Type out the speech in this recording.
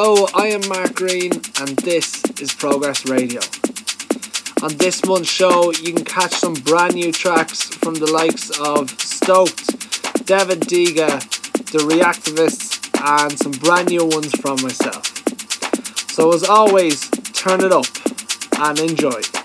Hello, I am Mark Green, and this is Progress Radio. On this month's show, you can catch some brand new tracks from the likes of Stoked, David Diga, The Reactivists, and some brand new ones from myself. So, as always, turn it up and enjoy.